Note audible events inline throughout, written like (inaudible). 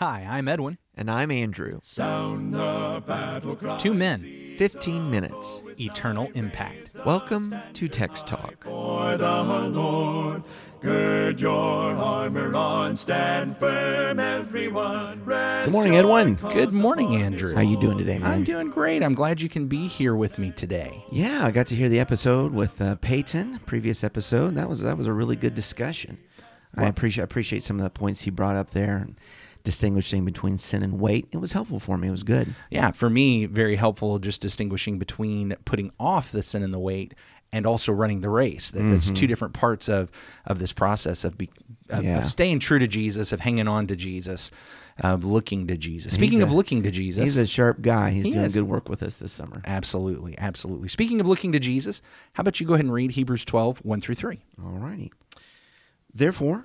Hi, I'm Edwin. And I'm Andrew. Sound the battle cry. Two men, 15 minutes. eternal impact. Welcome to Text Talk. For the Lord, gird your armor on, stand firm, everyone. Good morning, Edwin. Good morning, Andrew. How are you doing today, man? I'm doing great. I'm glad you can be here with me today. Yeah, I got to hear the episode with uh, Peyton. Previous episode. That was that was a really good discussion. I appreciate appreciate some of the points he brought up there, and distinguishing between sin and weight. It was helpful for me. It was good. Yeah, for me, very helpful just distinguishing between putting off the sin and the weight and also running the race. That, That's mm-hmm. two different parts of of this process of, be, of, Yeah. of staying true to Jesus, of hanging on to Jesus, of looking to Jesus. Speaking He's of looking to Jesus, He's a sharp guy. He's He doing is. good work with us this summer. Absolutely, absolutely. Speaking of looking to Jesus, how about you go ahead and read Hebrews 12, 1 through 3? All righty. Therefore,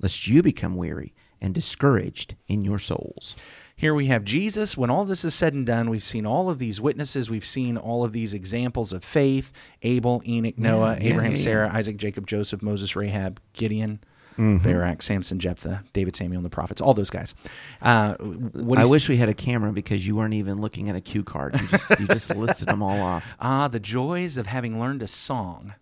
lest you become weary and discouraged in your souls. Here we have Jesus. When all this is said and done, we've seen all of these witnesses. We've seen all of these examples of faith Abel, Enoch, Noah, yeah, Abraham, yeah, yeah. Sarah, Isaac, Jacob, Joseph, Moses, Rahab, Gideon, Mm-hmm. Barak, Samson, Jephthah, David, Samuel, and the prophets. All those guys. Uh, what I he's- wish we had a camera because you weren't even looking at a cue card. You just, you just (laughs) listed them all off. Ah, the joys of having learned a song,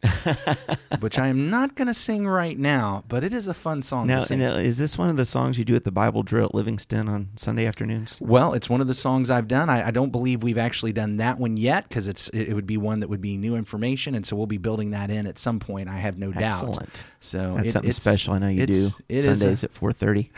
(laughs) which I am not going to sing right now, but it is a fun song Now, to sing. now, is this one of the songs you do at the Bible drill at Livingston on Sunday afternoons? Well, it's one of the songs I've done. I, I don't believe we've actually done that one yet because it's it, it would be one that would be new information, and so we'll be building that in at some point. I have no doubt. Excellent. So That's it- something special. I know you do. it's- it is Sundays a- at four thirty.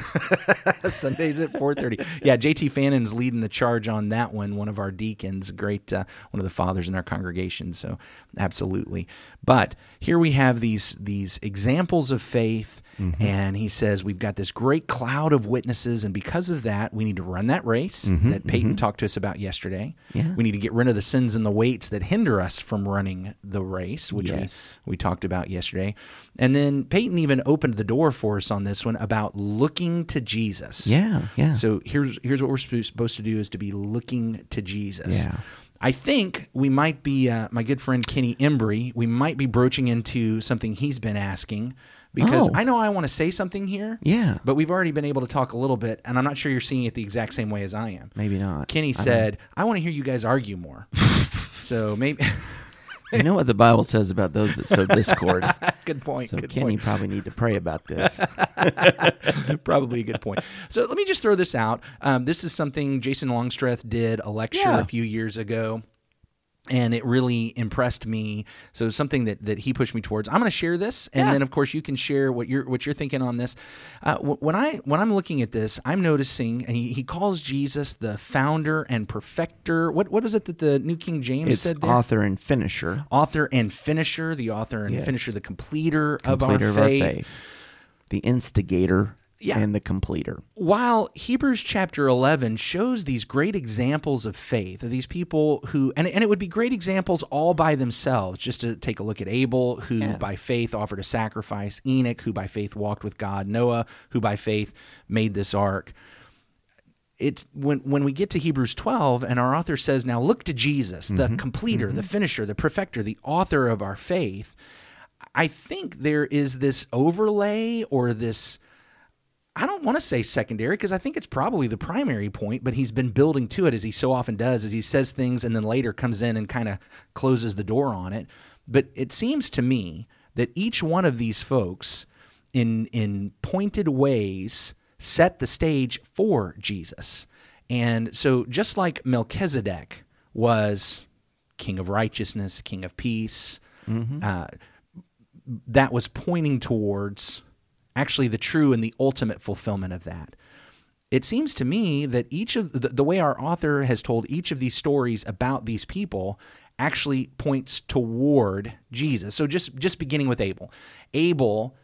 (laughs) Sundays at four thirty. (laughs) Yeah, JT Fannon's leading the charge on that one. One of our deacons, great, uh, one of the fathers in our congregation. So absolutely. But here we have these these examples of faith, Mm-hmm. and he says we've got this great cloud of witnesses, and because of that, we need to run that race that Peyton talked to us about yesterday. Mm-hmm, Yeah. We need to get rid of the sins and the weights that hinder us from running the race, which Yes. we we talked about yesterday. And then Peyton even opened the door for us on this one about looking to Jesus. Yeah, yeah. So here's here's what we're supposed to do is to be looking to Jesus. Yeah. I think we might be uh, my good friend Kenny Embry. We might be broaching into something he's been asking because Oh. I know I want to say something here. Yeah. But we've already been able to talk a little bit, and I'm not sure you're seeing it the exact same way as I am. Maybe not. Kenny I don't said, "I want to hear you guys argue more." (laughs) so maybe. You know what the Bible says about those that sow discord. (laughs) good point. So good Kenny point. probably need to pray about this. (laughs) Probably a good point. So let me just throw this out. Um, this is something Jason Longstreth did a lecture Yeah. a few years ago. And it really impressed me. So something that, that he pushed me towards. I'm going to share this, and Yeah. then of course you can share what you're what you're thinking on this. Uh, wh- when I when I'm looking at this, I'm noticing, and he, he calls Jesus the founder and perfecter. What what was it that the New King James It's said there? author and finisher. author and finisher, the author and Yes. finisher, the completer, of, our, of our faith. faith. The instigator Yeah. and the completer. while Hebrews chapter 11 shows these great examples of faith, of these people who, and, and it would be great examples all by themselves, just to take a look at Abel, who Yeah. by faith offered a sacrifice, Enoch, who by faith walked with God, Noah, who by faith made this ark. It's when when we get to Hebrews 12 and our author says, Now look to Jesus, the mm-hmm. completer, the mm-hmm. finisher, the perfecter, the author of our faith. I think there is this overlay or this I don't want to say secondary because I think it's probably the primary point, but he's been building to it as he so often does, as he says things and then later comes in and kind of closes the door on it. But it seems to me that each one of these folks, in in pointed ways, set the stage for Jesus. And so, just like Melchizedek was king of righteousness, king of peace, uh, that was pointing towards actually the true and the ultimate fulfillment of that. It seems to me that each of the, the way our author has told each of these stories about these people actually points toward Jesus. So just just beginning with Abel. Abel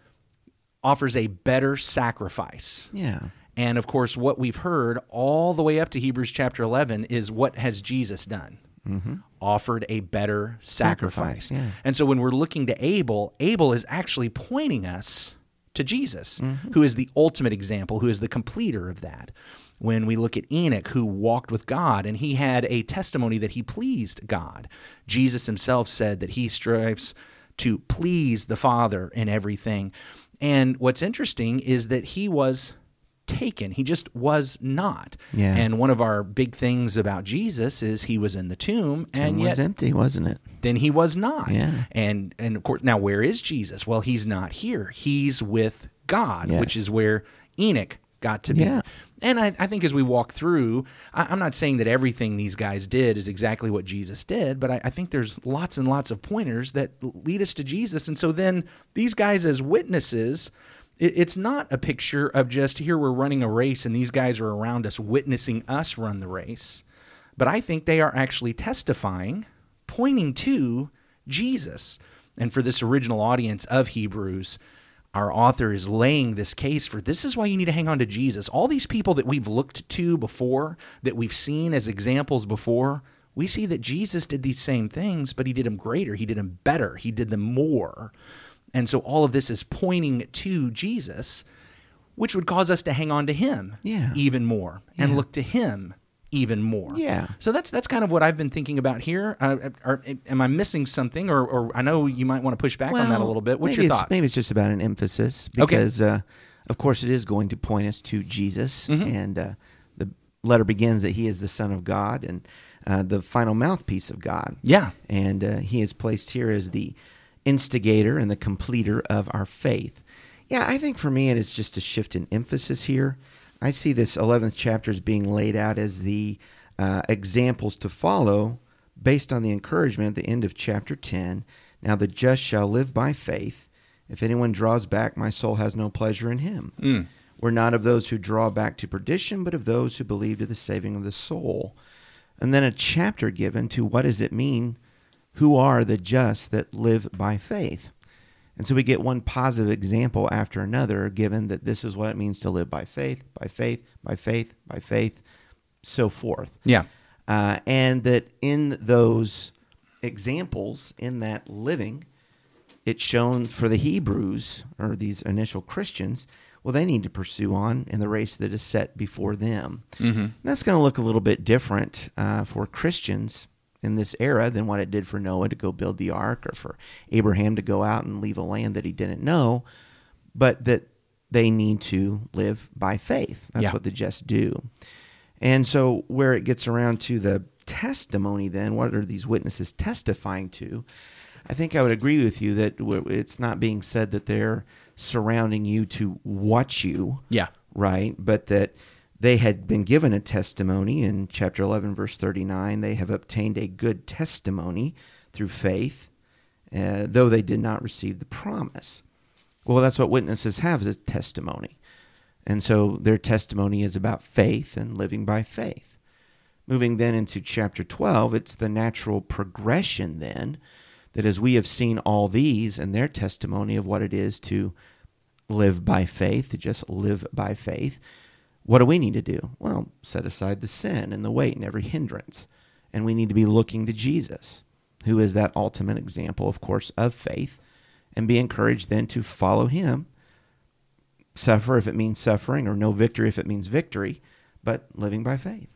offers a better sacrifice. Yeah. And of course, what we've heard all the way up to Hebrews chapter 11 is what has Jesus done? Mm-hmm. Offered a better sacrifice. Sacrifice, yeah. And so when we're looking to Abel, Abel is actually pointing us to Jesus, mm-hmm. who is the ultimate example, who is the completer of that. When we look at Enoch, who walked with God, and he had a testimony that he pleased God. Jesus himself said that he strives to please the Father in everything. And what's interesting is that he was taken. He just was not. Yeah. And one of our big things about Jesus is he was in the tomb, and yet was empty, wasn't it? then he was not. Yeah. And and of course now where is Jesus? Well, he's not here. He's with God, which is where Enoch got to be. Yeah. And I, I think as we walk through, I, I'm not saying that everything these guys did is exactly what Jesus did, but I, I think there's lots and lots of pointers that lead us to Jesus. And so then these guys as witnesses, it, it's not a picture of just here we're running a race and these guys are around us witnessing us run the race. But I think they are actually testifying, pointing to Jesus. And for this original audience of Hebrews, our author is laying this case for this is why you need to hang on to Jesus. All these people that we've looked to before, that we've seen as examples before, we see that Jesus did these same things, but he did them greater, he did them better, he did them more. And so all of this is pointing to Jesus, which would cause us to hang on to him Yeah. even more and look to him even more. Yeah. So that's that's kind of what I've been thinking about here. Uh, are, am I missing something, or, or I know you might want to push back on that a little bit. What's your it's, thoughts? Maybe it's just about an emphasis Okay. because, uh, of course, it is going to point us to Jesus, Mm-hmm. and uh, the letter begins that He is the Son of God and uh, the final mouthpiece of God. Yeah. and uh, He is placed here as the instigator and the completer of our faith. Yeah, I think for me it is just a shift in emphasis here. I see this 11th chapter as being laid out as the uh, examples to follow based on the encouragement at the end of chapter 10. Now the just shall live by faith. If anyone draws back, my soul has no pleasure in him. We're not of those who draw back to perdition, but of those who believe to the saving of the soul. And then a chapter given to what does it mean? Who are the just that live by faith? And so we get one positive example after another, given that this is what it means to live by faith, by faith, by faith, by faith, so forth. Yeah. Uh, and that in those examples, in that living, it's shown for the Hebrews or these initial Christians, well, they need to pursue on in the race that is set before them. Mm-hmm. That's going to look a little bit different uh, for Christians in this era than what it did for Noah to go build the ark or for Abraham to go out and leave a land that he didn't know, but that they need to live by faith. That's Yeah. what the just do. And so, where it gets around to the testimony, then, what are these witnesses testifying to? I think I would agree with you that it's not being said that they're surrounding you to watch you, Yeah. right? But that they had been given a testimony in chapter 11, verse 39. They have obtained a good testimony through faith, uh, though they did not receive the promise. Well, that's what witnesses have is testimony. And so their testimony is about faith and living by faith. Moving then into chapter 12, it's the natural progression then that as we have seen all these and their testimony of what it is to live by faith, to just live by faith, what do we need to do? Well, set aside the sin and the weight and every hindrance. And we need to be looking to Jesus, who is that ultimate example, of course, of faith, and be encouraged then to follow him suffer if it means suffering, or no victory if it means victory, but living by faith.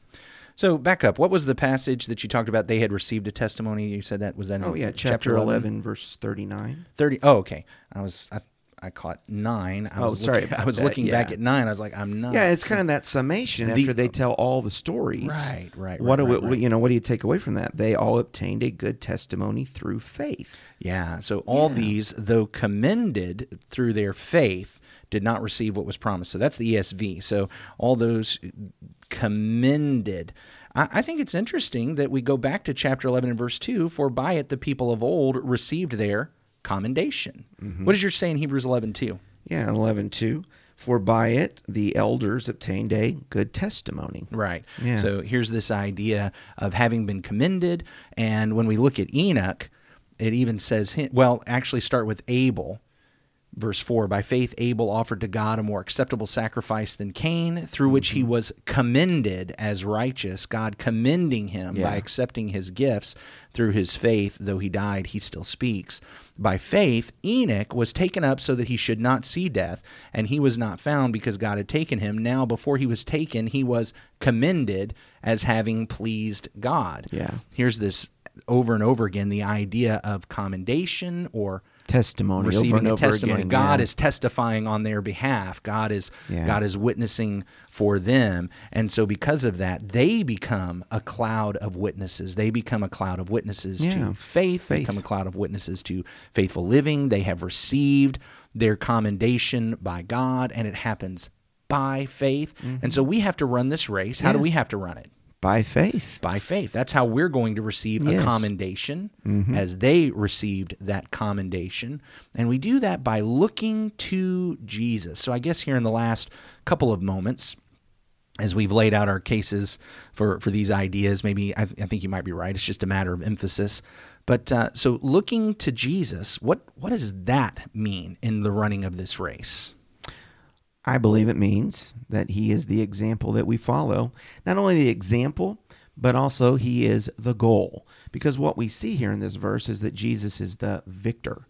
So back up. What was the passage that you talked about? They had received a testimony. You said that was that. in Oh yeah, chapter, eleven, verse thirty-nine. thirty. Oh, okay. I was I, I caught nine. I Oh, was sorry looking, I was that, looking back at nine. I was like, I'm not. Yeah, it's kind of that summation The- after they tell all the stories. Right, right, What right, do right, we, right. you know? What do you take away from that? They all obtained a good testimony through faith. Yeah. So all Yeah. these, though commended through their faith, did not receive what was promised. So that's the ESV. So all those commended. I, I think it's interesting that we go back to chapter 11 and verse 2 For by it the people of old received their commendation. Mm-hmm. What does your say in Hebrews 11 2? Yeah, eleven two. For by it the elders obtained a good testimony. Right. Yeah. So here's this idea of having been commended. And when we look at Enoch, it even says, well, actually start with Abel. Verse 4 By faith, Abel offered to God a more acceptable sacrifice than Cain, through which he mm-hmm. was commended as righteous, God commending him Yeah. by accepting his gifts through his faith. Though he died, he still speaks. By faith, Enoch was taken up so that he should not see death, and he was not found because God had taken him. Now, before he was taken, he was commended as having pleased God. Yeah. Here's this over and over again the idea of commendation or Testimony receiving a testimony. again, God yeah. is testifying on their behalf. God is Yeah. God is witnessing for them. And so because of that, they become a cloud of witnesses. They become a cloud of witnesses Yeah. to faith, They become a cloud of witnesses to faithful living. They have received their commendation by God and it happens by faith. And so we have to run this race. How do Mm-hmm. We have to run it? By faith. by faith. That's how we're going to receive Yes. a commendation as they received that commendation. And we do that by looking to Jesus. So I guess here in the last couple of moments, as we've laid out our cases for, for these ideas, maybe I, I think you might be right. It's just a matter of emphasis. But uh, so looking to Jesus, what, what does that mean in the running of this race? I believe it means that he is the example that we follow. Not only the example, but also he is the goal. Because what we see here in this verse is that Jesus is the victor.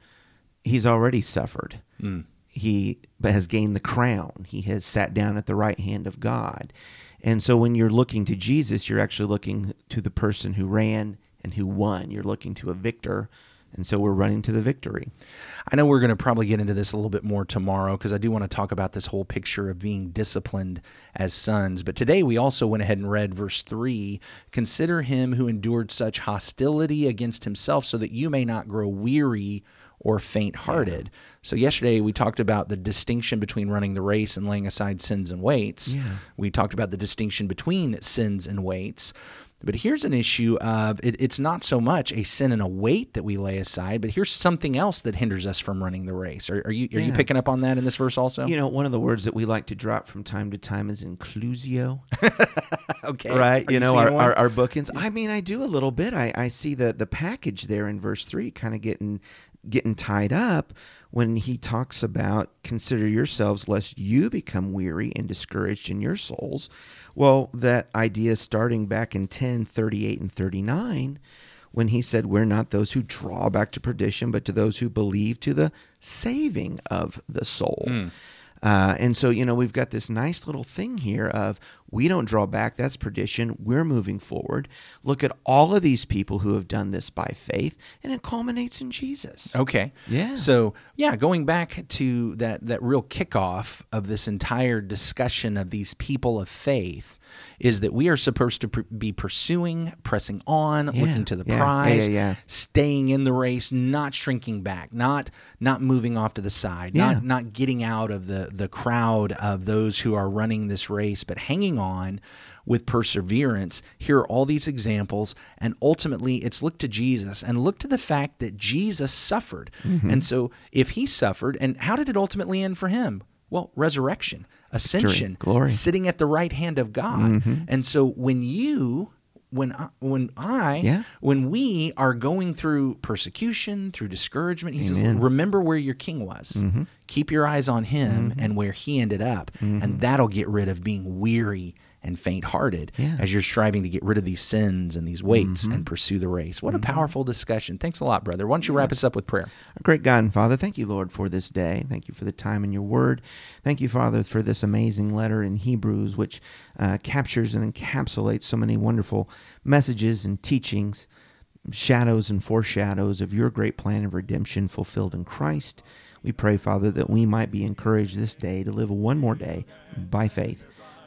He's already suffered. Hmm. He has gained the crown. He has sat down at the right hand of God. And so when you're looking to Jesus, you're actually looking to the person who ran and who won. You're looking to a victor. And so we're running to the victory. I know we're going to probably get into this a little bit more tomorrow because I do want to talk about this whole picture of being disciplined as sons. But today we also went ahead and read verse 3 Consider him who endured such hostility against himself so that you may not grow weary or faint hearted. So, yesterday we talked about the distinction between running the race and laying aside sins and weights. We talked about the distinction between sins and weights. But here's an issue of it, it's not so much a sin and a weight that we lay aside, but here's something else that hinders us from running the race. Are, are you are you picking up on that in this verse also? You know, one of the words that we like to drop from time to time is inclusio. (laughs) okay, right? Are you know seeing our, our, our bookings i mean i do a little bit. I, I see the, the package there in verse 3 kind of getting getting tied up when he talks about consider yourselves lest you become weary and discouraged in your souls. Well that idea starting back in 10 38 and 39 when he said we're not those who draw back to perdition but to those who believe to the saving of the soul. Uh, and so, you know, we've got this nice little thing here of we don't draw back. That's perdition. We're moving forward. Look at all of these people who have done this by faith, and it culminates in Jesus. Okay. Yeah. So yeah, going back to that that real kickoff of this entire discussion of these people of faith is that we are supposed to pr- be pursuing, pressing on, Yeah. looking to the Yeah. Prize, yeah, staying in the race, not shrinking back, not not moving off to the side, not not getting out of the the crowd of those who are running this race, but hanging on with perseverance. Here are all these examples, and ultimately it's look to Jesus and look to the fact that Jesus suffered. Mm-hmm. And so if he suffered, and how did it ultimately end for him? Well, resurrection, ascension, glory. sitting at the right hand of God. And so when you when I, when I Yeah. when we are going through persecution, through discouragement, he says, remember where your king was. Mm-hmm. Keep your eyes on him mm-hmm. and where he ended up. And mm-hmm. that'll get rid of being weary and faint hearted Yeah. as you're striving to get rid of these sins and these weights and pursue the race. What a powerful discussion. Thanks a lot, brother. Why don't you wrap us up with prayer? Our great God and Father, thank you, Lord, for this day. Thank you for the time in your word. Thank you, Father, for this amazing letter in Hebrews, which uh, captures and encapsulates so many wonderful messages and teachings, shadows and foreshadows of your great plan of redemption fulfilled in Christ. We pray, Father, that we might be encouraged this day to live one more day by faith.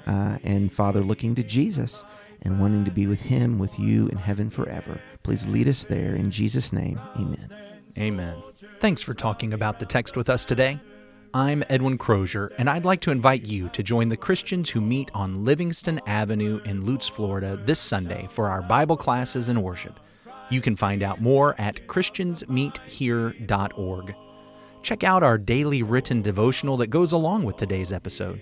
Uh, and, Father, looking to Jesus and wanting to be with him, with you in heaven forever. Please lead us there. In Jesus' name, amen. Amen. Thanks for talking about the text with us today. I'm Edwin Crozier, and I'd like to invite you to join the Christians who meet on Livingston Avenue in Lutz, Florida this Sunday for our Bible classes and worship. You can find out more at ChristiansMeetHere.org. Check out our daily written devotional that goes along with today's episode.